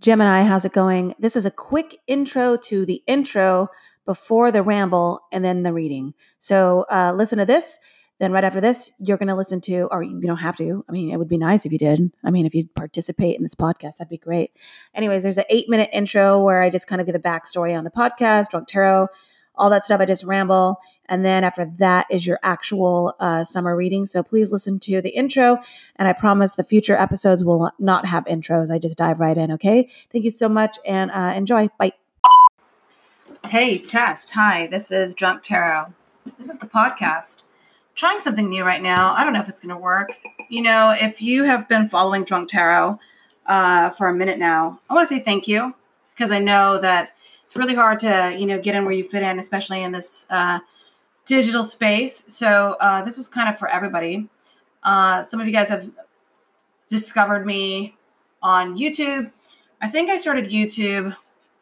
Gemini, how's it going? This is a quick intro to the intro before the ramble and then the reading. So uh, listen to this. Then right after this, you're going to listen to, or you don't have to. I mean, it would be nice if you did. I mean, if you'd participate in this podcast, that'd be great. Anyways, there's an eight minute intro where I just kind of give the backstory on the podcast, Drunk Tarot, all that stuff. I just ramble. And then after that is your actual uh, summer reading. So please listen to the intro. And I promise the future episodes will not have intros. I just dive right in. Okay. Thank you so much and uh, enjoy. Bye. Hey, test. Hi, this is Drunk Tarot. This is the podcast. Trying something new right now. I don't know if it's going to work. You know, if you have been following Drunk Tarot uh, for a minute now, I want to say thank you because I know that it's really hard to you know get in where you fit in, especially in this uh, digital space. So uh, this is kind of for everybody. Uh, some of you guys have discovered me on YouTube. I think I started YouTube.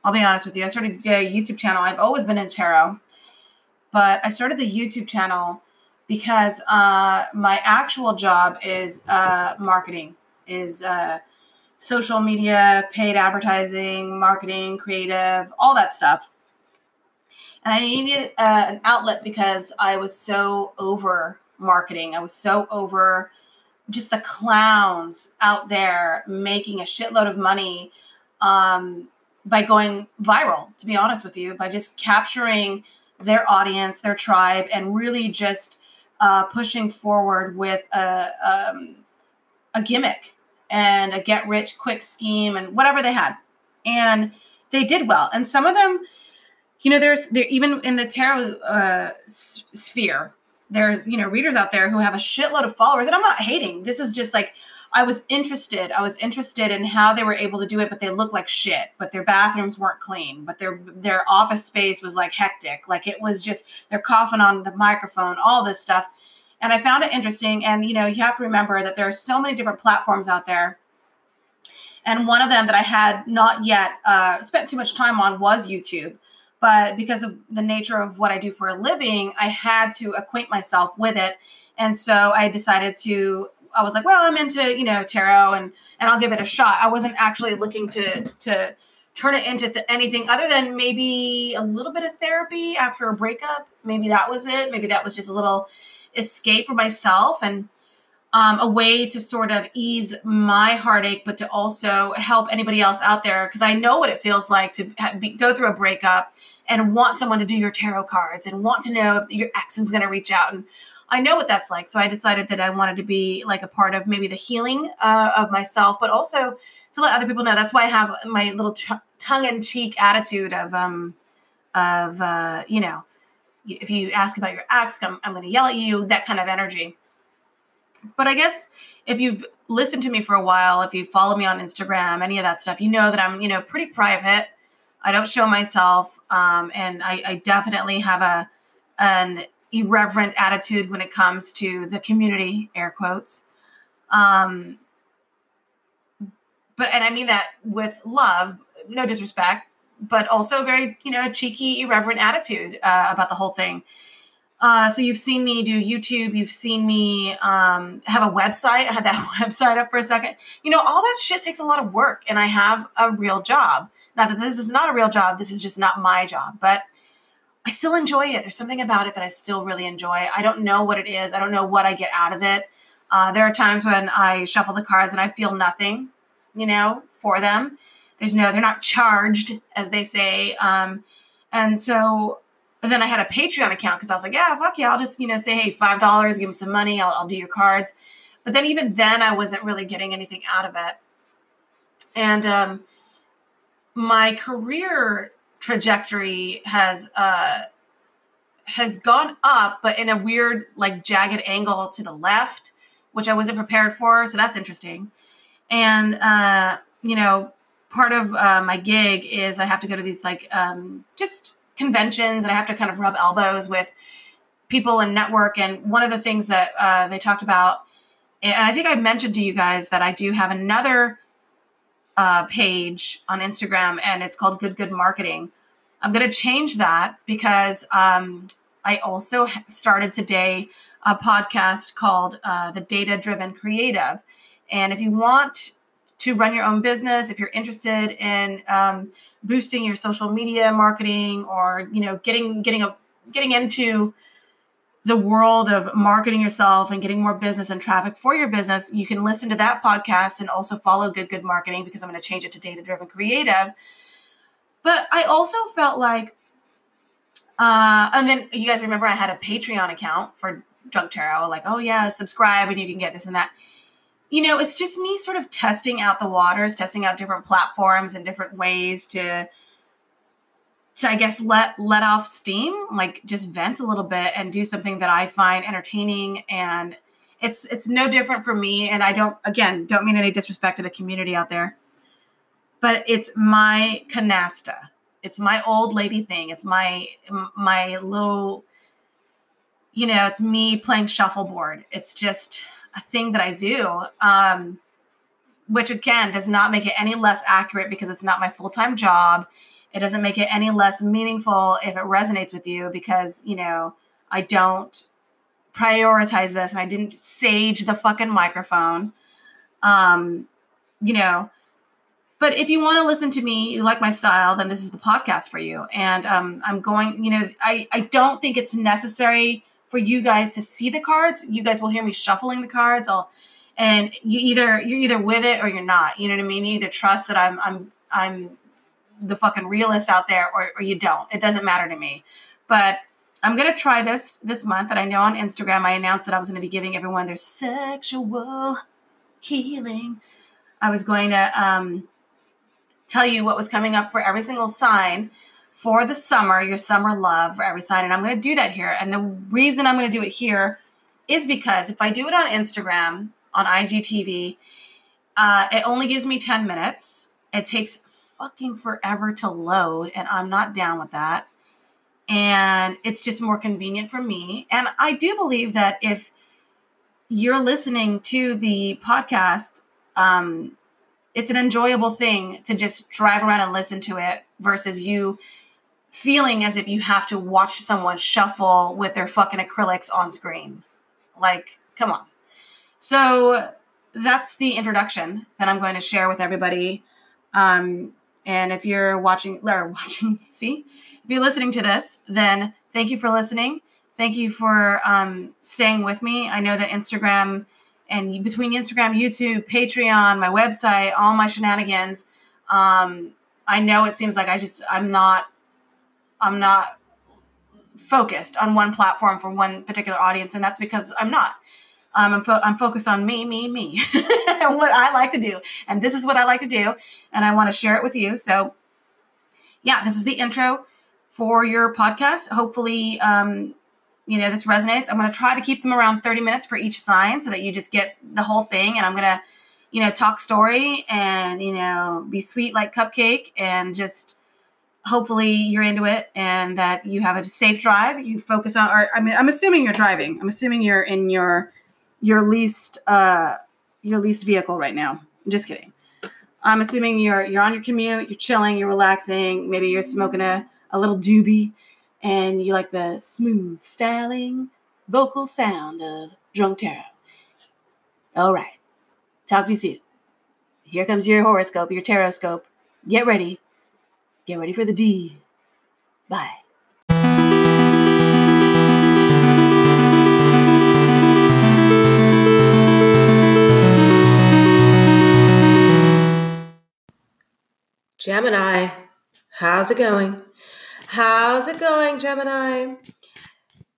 I'll be honest with you. I started a YouTube channel. I've always been in tarot, but I started the YouTube channel because uh, my actual job is uh, marketing, is uh, social media, paid advertising, marketing, creative, all that stuff. And I needed uh, an outlet because I was so over marketing. I was so over just the clowns out there making a shitload of money um, by going viral, to be honest with you, by just capturing their audience, their tribe, and really just uh, pushing forward with a, um, a gimmick and a get rich quick scheme and whatever they had. And they did well. And some of them, you know, there's there even in the tarot uh, s- sphere, there's you know readers out there who have a shitload of followers. And I'm not hating. This is just like I was interested. I was interested in how they were able to do it, but they looked like shit. But their bathrooms weren't clean. But their their office space was like hectic. Like it was just they're coughing on the microphone, all this stuff and I found it interesting. And you know, you have to remember that there are so many different platforms out there. And one of them that I had not yet uh, spent too much time on was YouTube. But because of the nature of what I do for a living, I had to acquaint myself with it. And so I decided to I was like, well, I'm into, you know, tarot and and I'll give it a shot. I wasn't actually looking to to turn it into th- anything other than maybe a little bit of therapy after a breakup. Maybe that was it. Maybe that was just a little escape for myself and um, a way to sort of ease my heartache, but to also help anybody else out there because I know what it feels like to be, go through a breakup and want someone to do your tarot cards and want to know if your ex is going to reach out and I know what that's like. So I decided that I wanted to be like a part of maybe the healing uh, of myself, but also to let other people know. That's why I have my little tongue in cheek attitude of um of uh, you know if you ask about your ex, I'm, I'm going to yell at you, that kind of energy. But I guess if you've listened to me for a while, if you follow me on Instagram, any of that stuff, you know that I'm, you know, pretty private. I don't show myself, um, and I, I definitely have a an irreverent attitude when it comes to the community, air quotes. Um, but and I mean that with love, no disrespect but also very, you know, cheeky, irreverent attitude uh, about the whole thing. Uh, so you've seen me do YouTube. You've seen me um, have a website. I had that website up for a second. You know, all that shit takes a lot of work, and I have a real job. Not that this is not a real job. This is just not my job, but I still enjoy it. There's something about it that I still really enjoy. I don't know what it is. I don't know what I get out of it. Uh, there are times when I shuffle the cards and I feel nothing, you know, for them. There's no, they're not charged, as they say. Um, and so and then I had a Patreon account because I was like, yeah, fuck yeah, I'll just, you know, say, hey, $5, give me some money, I'll, I'll do your cards. But then even then, I wasn't really getting anything out of it. And um, my career trajectory has uh, has gone up, but in a weird, like jagged angle to the left, which I wasn't prepared for. So that's interesting. And uh, you know, part of uh, my gig is I have to go to these like um, just conventions and I have to kind of rub elbows with people and network. And one of the things that uh, they talked about, and I think I mentioned to you guys that I do have another uh, page on Instagram and it's called Good Good Marketing. I'm going to change that because um, I also started today a podcast called uh, The Data Driven Creative. And if you want to run your own business, if you're interested in um, boosting your social media marketing or you know getting getting a getting into the world of marketing yourself and getting more business and traffic for your business, you can listen to that podcast and also follow Good Good Marketing because I'm going to change it to Data Driven Creative. But I also felt like, uh, and then you guys remember I had a Patreon account for Drunk Tarot, like, oh yeah, subscribe and you can get this and that. You know, it's just me sort of testing out the waters, testing out different platforms and different ways to to I guess let let off steam, like just vent a little bit and do something that I find entertaining and it's it's no different for me and I don't again, don't mean any disrespect to the community out there. But it's my canasta. It's my old lady thing. It's my my little you know, it's me playing shuffleboard. It's just a thing that I do. Um which again does not make it any less accurate because it's not my full-time job it doesn't make it any less meaningful if it resonates with you because, you know, I don't prioritize this and I didn't sage the fucking microphone. Um, you know, but if you want to listen to me, you like my style, then this is the podcast for you. And um, I'm going, you know, I, I don't think it's necessary for you guys to see the cards. You guys will hear me shuffling the cards. I'll, and you either you're either with it or you're not. You know what I mean? You either trust that I'm I'm I'm the fucking realist out there or, or you don't. It doesn't matter to me. But I'm gonna try this this month. And I know on Instagram I announced that I was gonna be giving everyone their sexual healing. I was going to um, tell you what was coming up for every single sign for the summer, your summer love for every sign. And I'm gonna do that here. And the reason I'm gonna do it here is because if I do it on Instagram, on IGTV, uh, it only gives me 10 minutes. It takes fucking forever to load, and I'm not down with that. And it's just more convenient for me. And I do believe that if you're listening to the podcast, um, it's an enjoyable thing to just drive around and listen to it versus you feeling as if you have to watch someone shuffle with their fucking acrylics on screen. Like, come on. So that's the introduction that I'm going to share with everybody. Um, and if you're watching or watching, see, if you're listening to this, then thank you for listening. Thank you for um, staying with me. I know that Instagram and between Instagram, YouTube, Patreon, my website, all my shenanigans, um, I know it seems like I just I'm not I'm not focused on one platform for one particular audience, and that's because I'm not. Um, I'm, fo- I'm focused on me, me, me, and what I like to do. And this is what I like to do. And I want to share it with you. So, yeah, this is the intro for your podcast. Hopefully, um, you know, this resonates. I'm going to try to keep them around 30 minutes for each sign so that you just get the whole thing. And I'm going to, you know, talk story and, you know, be sweet like cupcake and just hopefully you're into it and that you have a safe drive. You focus on, or I mean, I'm assuming you're driving. I'm assuming you're in your your least uh, your leased vehicle right now. I'm just kidding. I'm assuming you're you're on your commute, you're chilling, you're relaxing. Maybe you're smoking a, a little doobie, and you like the smooth styling vocal sound of drunk tarot. All right, talk to you soon. Here comes your horoscope, your tarot scope. Get ready. Get ready for the D. Bye. Gemini, how's it going? How's it going, Gemini?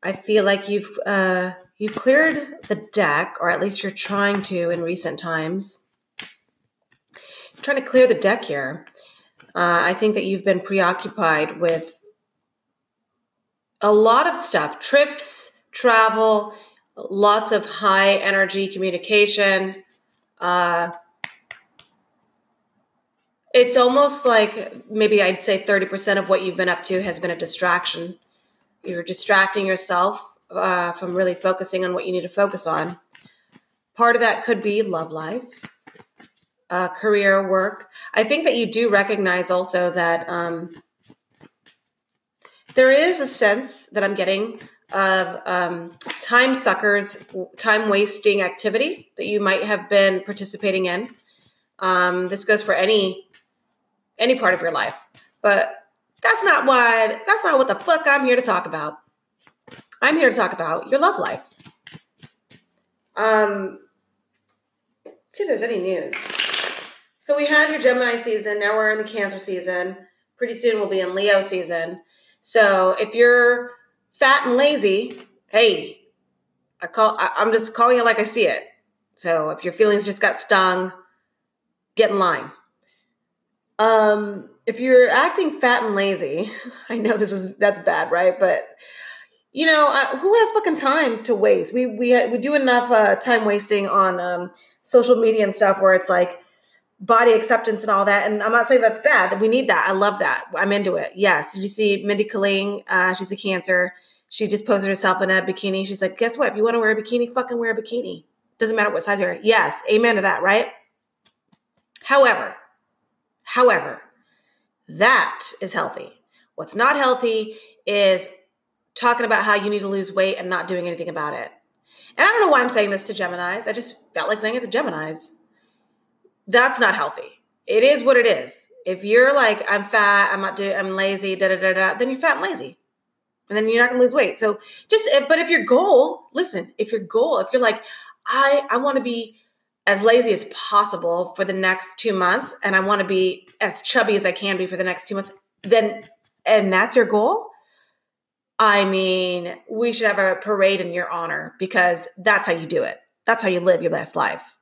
I feel like you've uh, you've cleared the deck, or at least you're trying to in recent times. You're trying to clear the deck here. Uh, I think that you've been preoccupied with a lot of stuff trips, travel, lots of high energy communication. Uh, it's almost like maybe I'd say 30% of what you've been up to has been a distraction. You're distracting yourself uh, from really focusing on what you need to focus on. Part of that could be love life, uh, career, work. I think that you do recognize also that um, there is a sense that I'm getting of um, time suckers, time wasting activity that you might have been participating in Um, this goes for any any part of your life. But that's not why that's not what the fuck I'm here to talk about. I'm here to talk about your love life. Um see if there's any news. So we had your Gemini season, now we're in the Cancer season. Pretty soon we'll be in Leo season. So if you're fat and lazy, hey, I call I, I'm just calling it like I see it. So if your feelings just got stung, get in line. Um, if you're acting fat and lazy, I know this is that's bad, right? But you know, uh, who has fucking time to waste? We we we do enough uh, time wasting on um, social media and stuff where it's like body acceptance and all that. And I'm not saying that's bad. We need that. I love that. I'm into it. Yes. Did you see Mindy Kaling? Uh, she's a cancer. She just posted herself in a bikini. She's like, guess what? If you want to wear a bikini, fucking wear a bikini. Doesn't matter what size you're. Yes. Amen to that, right? However, however, that is healthy. What's not healthy is talking about how you need to lose weight and not doing anything about it. And I don't know why I'm saying this to Geminis. I just felt like saying it to Geminis. That's not healthy. It is what it is. If you're like, I'm fat, I'm not doing, I'm lazy, da da da da, then you're fat and lazy, and then you're not gonna lose weight. So just, but if your goal, listen, if your goal, if you're like, I I want to be as lazy as possible for the next two months, and I want to be as chubby as I can be for the next two months, then and that's your goal. I mean, we should have a parade in your honor because that's how you do it. That's how you live your best life.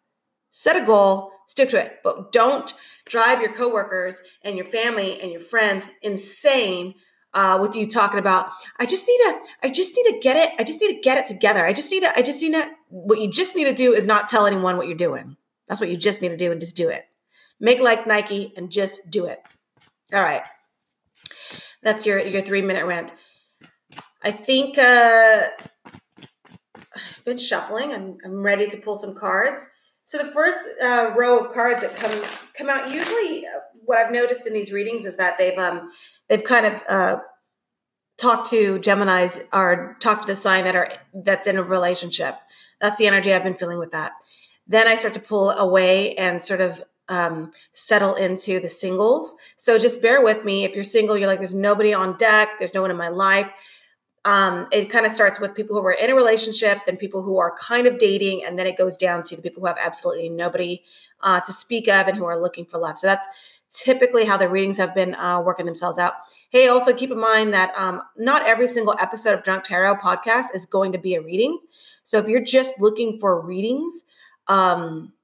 Set a goal, stick to it, but don't drive your coworkers and your family and your friends insane uh, with you talking about. I just need to. I just need to get it. I just need to get it together. I just need to. I just need to. What you just need to do is not tell anyone what you're doing. That's what you just need to do, and just do it. Make like Nike and just do it. All right. That's your your three minute rant. I think uh, I've been shuffling. I'm I'm ready to pull some cards. So the first uh, row of cards that come come out usually, uh, what I've noticed in these readings is that they've um, they've kind of uh, talked to Gemini's or talked to the sign that are that's in a relationship. That's the energy I've been feeling with that. Then I start to pull away and sort of um, settle into the singles. So just bear with me. If you're single, you're like, there's nobody on deck. There's no one in my life um, it kind of starts with people who are in a relationship, then people who are kind of dating, and then it goes down to the people who have absolutely nobody uh, to speak of and who are looking for love. So that's typically how the readings have been uh, working themselves out. Hey, also keep in mind that um, not every single episode of Drunk Tarot podcast is going to be a reading. So if you're just looking for readings, um,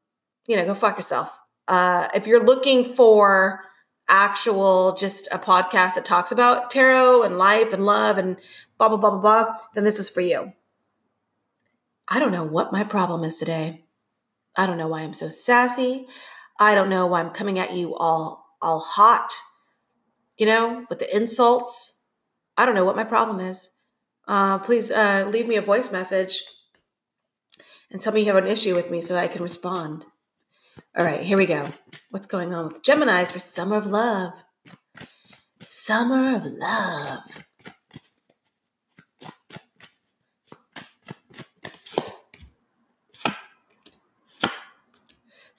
you know, go fuck yourself. Uh, if you're looking for actual just a podcast that talks about tarot and life and love and blah, blah, blah, blah, blah, then this is for you. I don't know what my problem is today. I don't know why I'm so sassy. I don't know why I'm coming at you all all hot, you know, with the insults. I don't know what my problem is. Uh, please uh, leave me a voice message and tell me you have an issue with me so that I can respond. All right, here we go. What's going on with Geminis for Summer of Love? Summer of Love.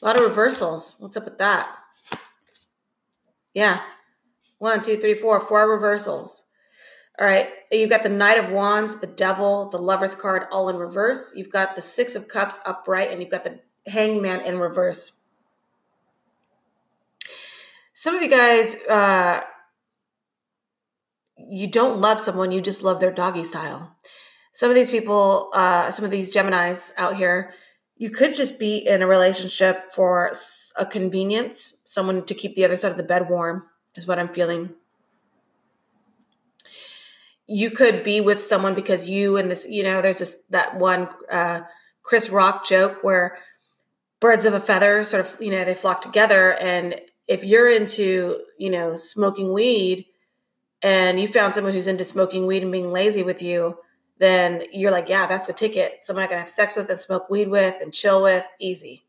A lot of reversals. What's up with that? Yeah. One, two, three, four, four reversals. All right. You've got the Knight of Wands, the Devil, the Lover's card all in reverse. You've got the Six of Cups upright, and you've got the Hangman in reverse. Some of you guys, uh, you don't love someone, you just love their doggy style. Some of these people, uh, some of these Geminis out here, you could just be in a relationship for a convenience, someone to keep the other side of the bed warm, is what I'm feeling. You could be with someone because you and this, you know, there's this that one uh, Chris Rock joke where birds of a feather sort of, you know, they flock together. And if you're into, you know, smoking weed and you found someone who's into smoking weed and being lazy with you, then you're like, yeah, that's the ticket. Someone I can have sex with and smoke weed with and chill with, easy.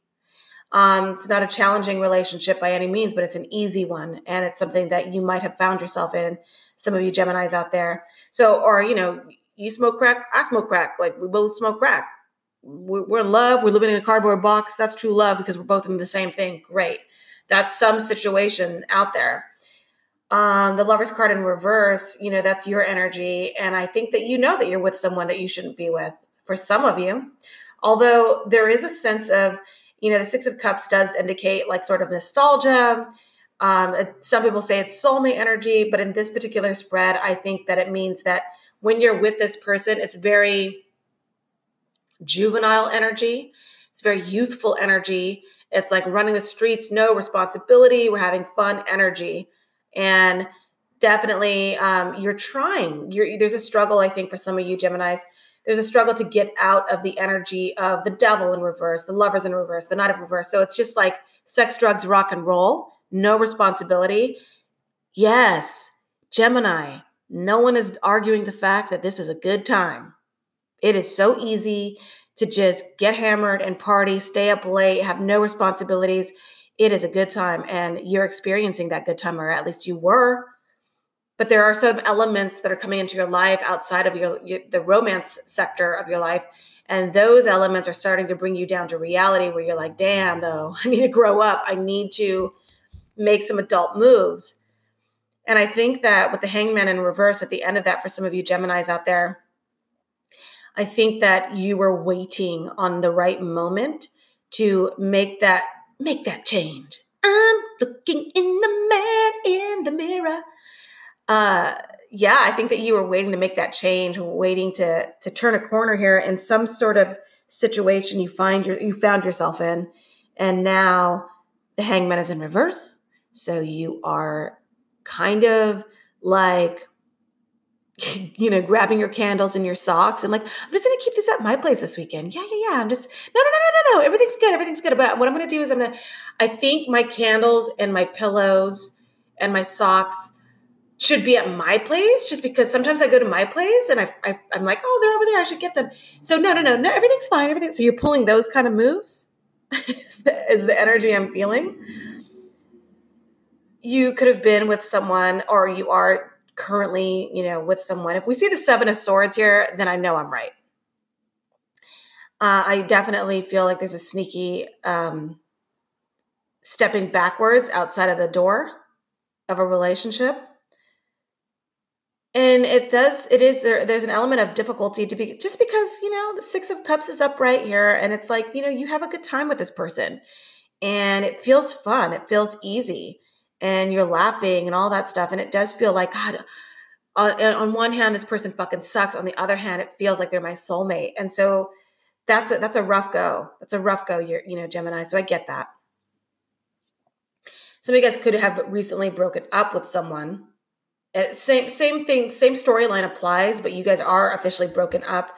Um, it's not a challenging relationship by any means, but it's an easy one. And it's something that you might have found yourself in, some of you Geminis out there. So, or, you know, you smoke crack, I smoke crack. Like we both smoke crack. We're in love. We're living in a cardboard box. That's true love because we're both in the same thing. Great. That's some situation out there. Um, the lover's card in reverse, you know, that's your energy. And I think that you know that you're with someone that you shouldn't be with for some of you. Although there is a sense of, you know, the Six of Cups does indicate like sort of nostalgia. Um, some people say it's soulmate energy, but in this particular spread, I think that it means that when you're with this person, it's very juvenile energy. It's very youthful energy. It's like running the streets, no responsibility. We're having fun energy. And definitely, um, you're trying. You're, there's a struggle, I think, for some of you Geminis. There's a struggle to get out of the energy of the devil in reverse, the lovers in reverse, the knight of reverse. So it's just like sex, drugs, rock and roll, no responsibility. Yes, Gemini, no one is arguing the fact that this is a good time. It is so easy to just get hammered and party, stay up late, have no responsibilities. It is a good time, and you're experiencing that good time, or at least you were. But there are some elements that are coming into your life outside of your, your the romance sector of your life, and those elements are starting to bring you down to reality, where you're like, "Damn, though, I need to grow up. I need to make some adult moves." And I think that with the hangman in reverse at the end of that, for some of you Geminis out there, I think that you were waiting on the right moment to make that make that change. I'm looking in the man in the mirror. Uh yeah, I think that you were waiting to make that change, waiting to to turn a corner here in some sort of situation you find your, you found yourself in, and now the hangman is in reverse. So you are kind of like you know, grabbing your candles and your socks and like, I'm just gonna keep this at my place this weekend. Yeah, yeah, yeah. I'm just no, no, no, no, no, no. Everything's good. Everything's good. But what I'm gonna do is I'm gonna. I think my candles and my pillows and my socks should be at my place, just because sometimes I go to my place and I, I am like, oh, they're over there. I should get them. So no, no, no, no. Everything's fine. Everything. So you're pulling those kind of moves. is, the, is the energy I'm feeling? You could have been with someone, or you are currently, you know, with someone. If we see the Seven of Swords here, then I know I'm right. Uh, I definitely feel like there's a sneaky um, stepping backwards outside of the door of a relationship. And it does, it is, there, there's an element of difficulty to be, just because, you know, the Six of Cups is up right here. And it's like, you know, you have a good time with this person and it feels fun. It feels easy and you're laughing and all that stuff. And it does feel like, God, on, on one hand, this person fucking sucks. On the other hand, it feels like they're my soulmate. And so that's a, that's a rough go. That's a rough go. You're, you know, Gemini. So I get that. Some of you guys could have recently broken up with someone. Uh, same same thing, same storyline applies, but you guys are officially broken up,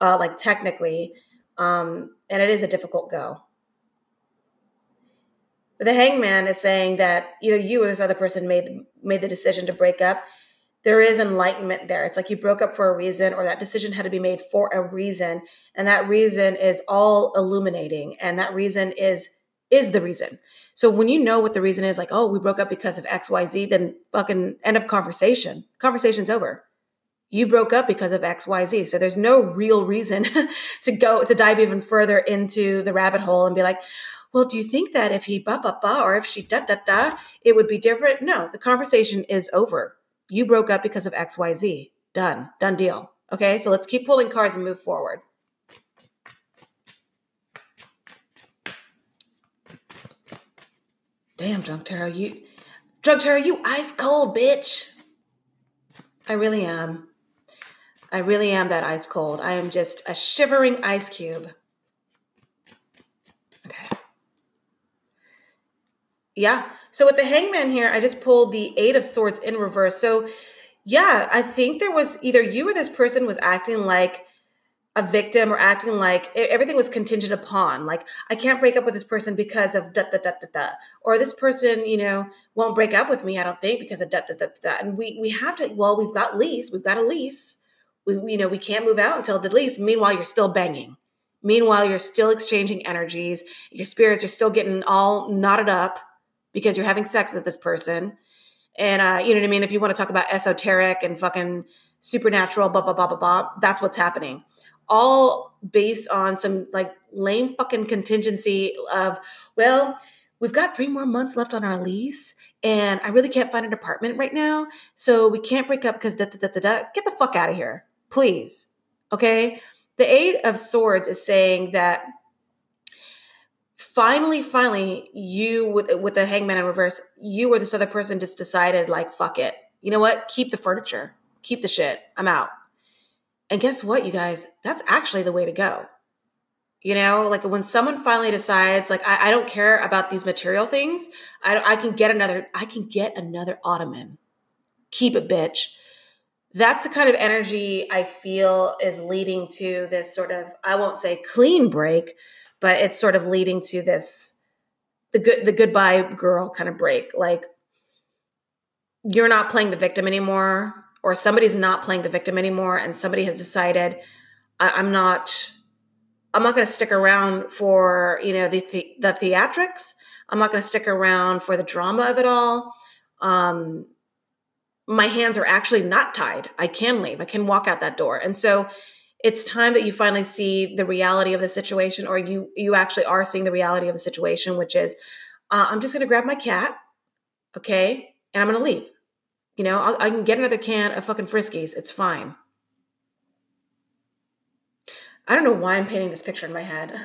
uh, like technically, um, and it is a difficult go. But the hangman is saying that either you or this other person made made the decision to break up. There is enlightenment there. It's like you broke up for a reason, or that decision had to be made for a reason, and that reason is all illuminating, and that reason is is the reason. So when you know what the reason is, like, oh, we broke up because of X, Y, Z, then fucking end of conversation. Conversation's over. You broke up because of X, Y, Z. So there's no real reason to go to dive even further into the rabbit hole and be like, well, do you think that if he ba ba ba or if she da da da, it would be different? No, the conversation is over. You broke up because of XYZ. Done. Done deal. Okay, so let's keep pulling cards and move forward. Damn, Drunk Tarot, you Drunk Tarot, you ice cold, bitch. I really am. I really am that ice cold. I am just a shivering ice cube. Yeah. So with the hangman here, I just pulled the eight of swords in reverse. So yeah, I think there was either you or this person was acting like a victim or acting like everything was contingent upon. Like, I can't break up with this person because of da da da da da. Or this person, you know, won't break up with me, I don't think, because of da da da da. And we we have to, well, we've got lease, we've got a lease. We, you know, we can't move out until the lease. Meanwhile, you're still banging. Meanwhile, you're still exchanging energies. Your spirits are still getting all knotted up because you're having sex with this person. And uh, you know what I mean? If you want to talk about esoteric and fucking supernatural, blah, blah, blah, blah, blah, that's what's happening. All based on some like lame fucking contingency of, well, we've got three more months left on our lease and I really can't find an apartment right now. So we can't break up because da da da da da. Get the fuck out of here, please. Okay. The Eight of Swords is saying that finally, finally, you with with the Hangman in reverse, you or this other person just decided like, fuck it. You know what? Keep the furniture. Keep the shit. I'm out. And guess what, you guys? That's actually the way to go. You know, like when someone finally decides, like, I, I don't care about these material things. I, I can get another, I can get another ottoman. Keep it, bitch. That's the kind of energy I feel is leading to this sort of, I won't say clean break, but it's sort of leading to this, the good, the goodbye girl kind of break. Like, you're not playing the victim anymore, or somebody's not playing the victim anymore, and somebody has decided, I, I'm not I'm not going to stick around for you know the the, the theatrics. I'm not going to stick around for the drama of it all. Um, my hands are actually not tied. I can leave. I can walk out that door. And so it's time that you finally see the reality of the situation, or you you actually are seeing the reality of the situation, which is uh, I'm just going to grab my cat, okay, and I'm going to leave. You know, I'll, I can get another can of fucking Friskies. It's fine. I don't know why I'm painting this picture in my head.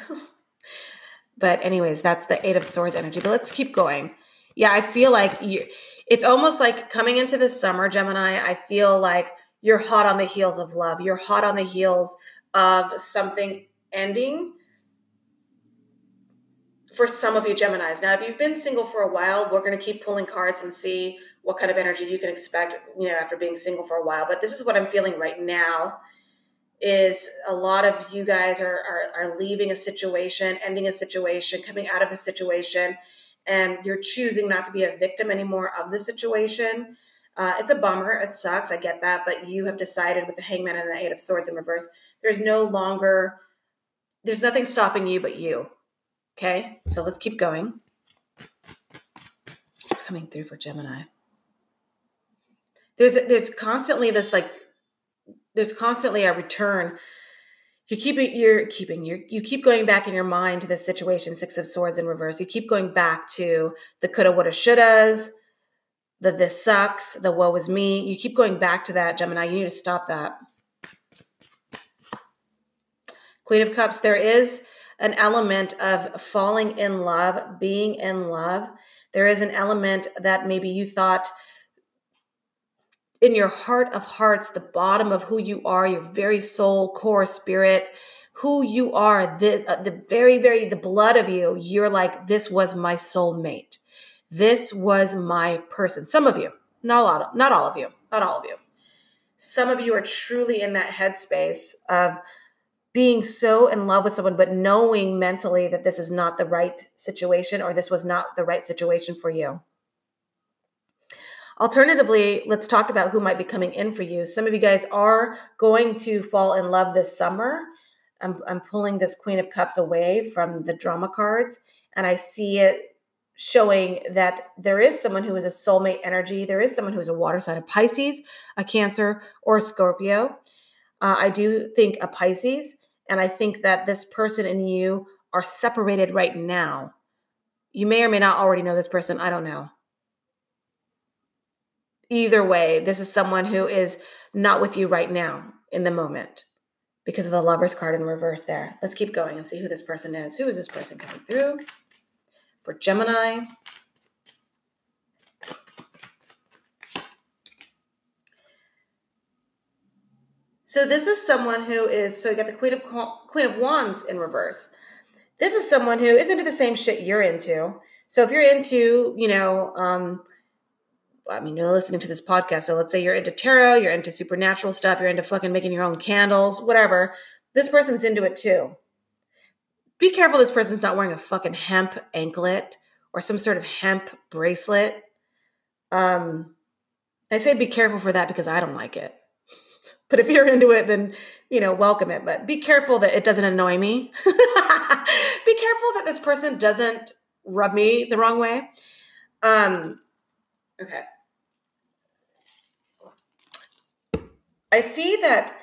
but anyways, that's the 8 of swords energy. But let's keep going. Yeah, I feel like you it's almost like coming into the summer, Gemini, I feel like you're hot on the heels of love. You're hot on the heels of something ending for some of you Geminis. Now, if you've been single for a while, we're going to keep pulling cards and see what kind of energy you can expect, you know, after being single for a while. But this is what I'm feeling right now is a lot of you guys are, are, are leaving a situation, ending a situation, coming out of a situation, and you're choosing not to be a victim anymore of the situation. Uh, it's a bummer. It sucks. I get that. But you have decided with the hangman and the eight of swords in reverse, there's no longer, there's nothing stopping you but you. Okay. So let's keep going. It's coming through for Gemini. There's, there's constantly this like there's constantly a return you keep it you're keeping you you keep going back in your mind to the situation six of swords in reverse you keep going back to the coulda woulda shouldas the this sucks the woe is me. You keep going back to that gemini. You need to stop that. Queen of cups there is an element of falling in love being in love. There is an element that maybe you thought in your heart of hearts, the bottom of who you are, your very soul, core, spirit, who you are, this, uh, the very, very, the blood of you, you're like, this was my soulmate. This was my person. Some of you, not a lot, of, not all of you, not all of you. Some of you are truly in that headspace of being so in love with someone, but knowing mentally that this is not the right situation or this was not the right situation for you. Alternatively, let's talk about who might be coming in for you. Some of you guys are going to fall in love this summer. I'm, I'm pulling this Queen of Cups away from the drama cards, and I see it showing that there is someone who is a soulmate energy. There is someone who is a water sign, of Pisces, a Cancer, or a Scorpio. Uh, I do think a Pisces, and I think that this person and you are separated right now. You may or may not already know this person. I don't know either way, this is someone who is not with you right now in the moment because of the lover's card in reverse there. Let's keep going and see who this person is. Who is this person coming through? For Gemini. So this is someone who is so you got the Queen of Queen of Wands in reverse. This is someone who is into the same shit you're into. So if you're into, you know, um, I mean, you're listening to this podcast. So let's say you're into tarot, you're into supernatural stuff, you're into fucking making your own candles, whatever. This person's into it too. Be careful this person's not wearing a fucking hemp anklet or some sort of hemp bracelet. Um, I say be careful for that because I don't like it. But if you're into it, then you know, welcome it. But be careful that it doesn't annoy me. be careful that this person doesn't rub me the wrong way. Um, okay. I see that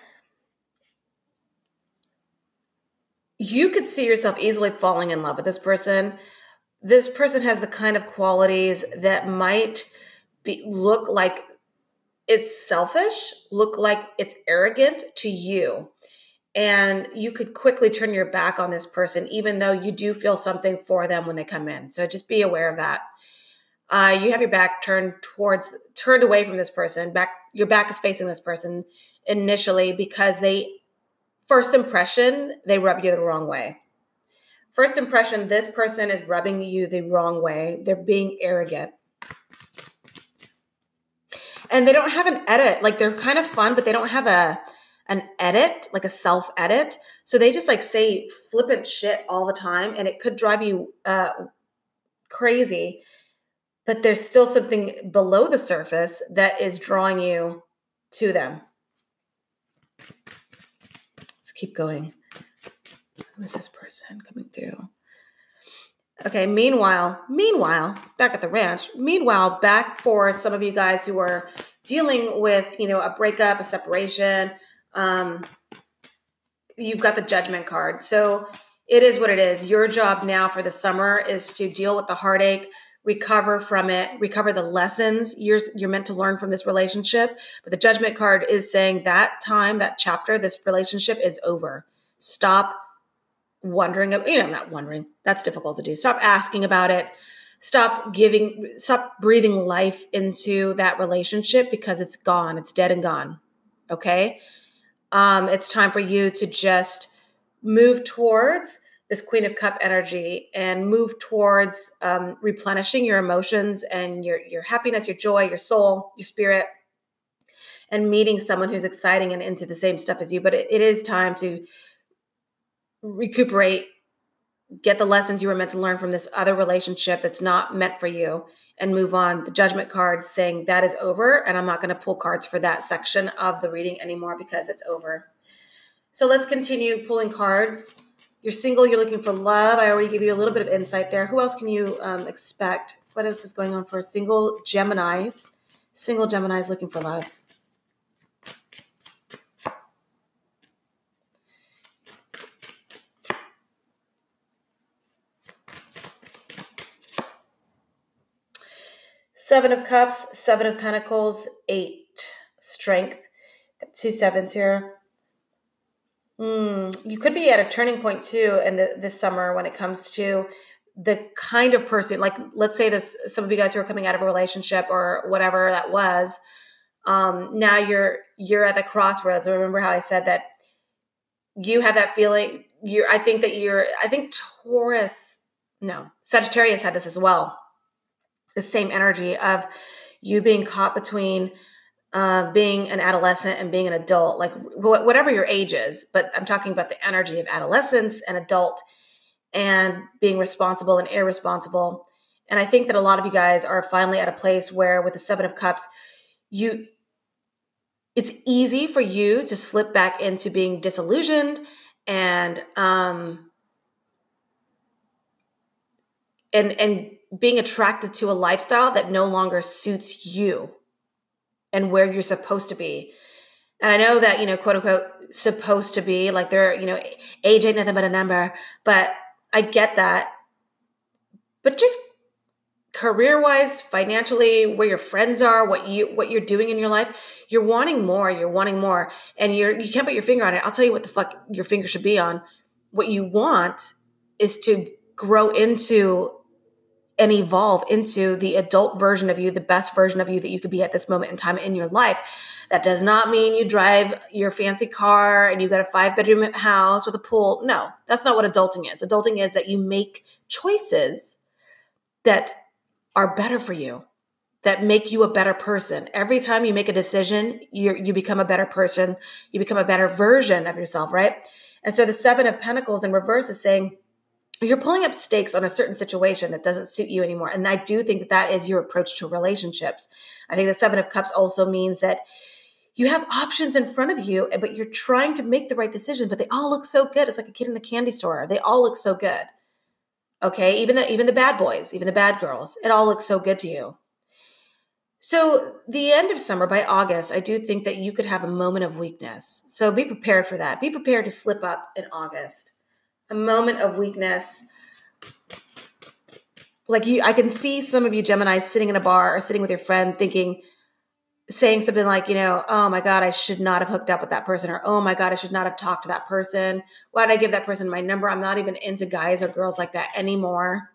you could see yourself easily falling in love with this person. this person has the kind of qualities that might be look like it's selfish, look like it's arrogant to you. And you could quickly turn your back on this person, even though you do feel something for them when they come in. So just be aware of that. Uh, you have your back turned towards, turned away from this person. Back, your back is facing this person initially because they, first impression, they rub you the wrong way. First impression, this person is rubbing you the wrong way. They're being arrogant. And they don't have an edit. Like they're kind of fun, but they don't have a an edit, like a self edit. So they just like say flippant shit all the time and it could drive you uh crazy. But there's still something below the surface that is drawing you to them. Keep going. Who is this person coming through? Okay, meanwhile, meanwhile, back at the ranch, meanwhile, back for some of you guys who are dealing with, you know, a breakup, a separation, um, you've got the judgment card. So it is what it is. Your job now for the summer is to deal with the heartache, recover from it, recover the lessons you're you're meant to learn from this relationship. But the judgment card is saying that time, that chapter, this relationship is over. Stop wondering, you know, not wondering, that's difficult to do. Stop asking about it. Stop giving, stop breathing life into that relationship because it's gone. It's dead and gone. Okay. Um, it's time for you to just move towards this Queen of Cup energy and move towards um, replenishing your emotions and your your happiness, your joy, your soul, your spirit, and meeting someone who's exciting and into the same stuff as you. But it, it is time to recuperate, get the lessons you were meant to learn from this other relationship that's not meant for you, and move on. The judgment card saying that is over, and I'm not going to pull cards for that section of the reading anymore because it's over. So let's continue pulling cards. You're single, you're looking for love. I already gave you a little bit of insight there. Who else can you um, expect? What else is going on for a single Geminis? Single Geminis looking for love. Seven of Cups, Seven of Pentacles, Eight, Strength. Two sevens here. Mm, you could be at a turning point too in the, this summer when it comes to the kind of person, like let's say this, some of you guys who are coming out of a relationship or whatever that was. Um, now you're you're at the crossroads. Remember how I said that you have that feeling. You're. I think that you're. I think Taurus, no, Sagittarius had this as well the same energy of you being caught between uh, being an adolescent and being an adult, like wh- whatever your age is. But I'm talking about the energy of adolescence and adult and being responsible and irresponsible. And I think that a lot of you guys are finally at a place where, with the Seven of Cups, you it's easy for you to slip back into being disillusioned and um and and being attracted to a lifestyle that no longer suits you and where you're supposed to be. And I know that, you know, quote unquote, supposed to be like they're, you know, age ain't nothing but a number, but I get that. But just career wise, financially, where your friends are, what you what you're doing in your life, you're wanting more, you're wanting more. And you're you can't put your finger on it. I'll tell you what the fuck your finger should be on. What you want is to grow into and evolve into the adult version of you, the best version of you that you could be at this moment in time in your life. That does not mean you drive your fancy car and you got a five bedroom house with a pool. No, that's not what adulting is. Adulting is that you make choices that are better for you, that make you a better person. Every time you make a decision, you you become a better person. You become a better version of yourself, right? And so the seven of pentacles in reverse is saying, you're pulling up stakes on a certain situation that doesn't suit you anymore. And I do think that that is your approach to relationships. I think the Seven of Cups also means that you have options in front of you, but you're trying to make the right decision, but they all look so good. It's like a kid in a candy store. They all look so good. Okay, even the even the bad boys, even the bad girls, it all looks so good to you. So, the end of summer by August, I do think that you could have a moment of weakness. So, be prepared for that. Be prepared to slip up in August a moment of weakness. like you, I can see some of you Gemini sitting in a bar or sitting with your friend thinking, saying something like, you know, oh my God, I should not have hooked up with that person, or oh my God, I should not have talked to that person. Why did I give that person my number? I'm not even into guys or girls like that anymore.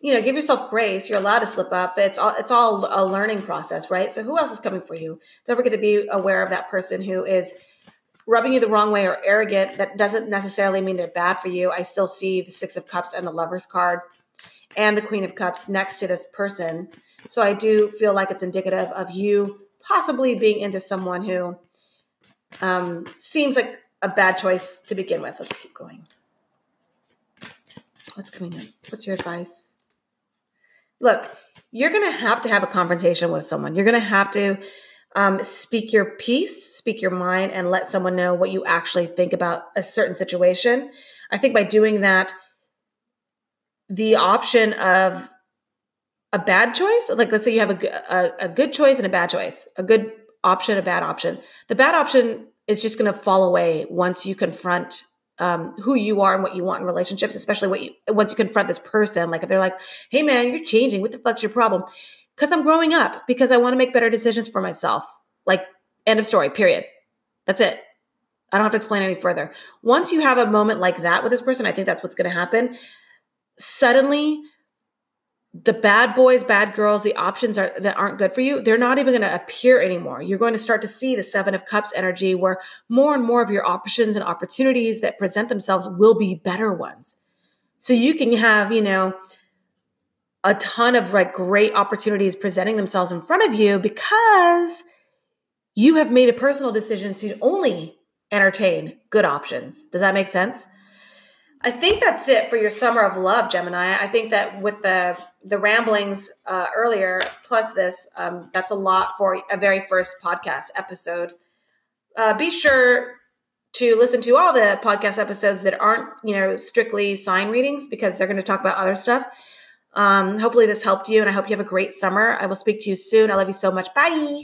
You know, give yourself grace. You're allowed to slip up. It's all it's all a learning process, right? So who else is coming for you? Don't forget to be aware of that person who is rubbing you the wrong way or arrogant. That doesn't necessarily mean they're bad for you. I still see the Six of Cups and the Lover's card and the Queen of Cups next to this person so I do feel like it's indicative of you possibly being into someone who um, seems like a bad choice to begin with. Let's keep going. What's coming up? What's your advice? Look, you're going to have to have a confrontation with someone. You're going to have to um, speak your piece, speak your mind, and let someone know what you actually think about a certain situation. I think by doing that, the option of a bad choice like let's say you have a, a, a good choice and a bad choice a good option a bad option. The bad option is just going to fall away once you confront um, who you are and what you want in relationships especially what you once you confront this person. Like if they're like hey man you're changing. What the fuck's your problem because i'm growing up because i want to make better decisions for myself. Like end of story period. That's it. I don't have to explain any further. Once you have a moment like that with this person i think that's what's going to happen. Suddenly the bad boys, bad girls, the options are that aren't good for you, they're not even going to appear anymore. You're going to start to see the 7 of cups energy where more and more of your options and opportunities that present themselves will be better ones. So you can have, you know, a ton of like great opportunities presenting themselves in front of you because you have made a personal decision to only entertain good options. Does that make sense? I think that's it for your summer of love, Gemini. I think that with the the ramblings uh, earlier, plus this, um, that's a lot for a very first podcast episode. Uh, be sure to listen to all the podcast episodes that aren't, you know, strictly sign readings because they're going to talk about other stuff. Um, hopefully, this helped you, and I hope you have a great summer. I will speak to you soon. I love you so much. Bye.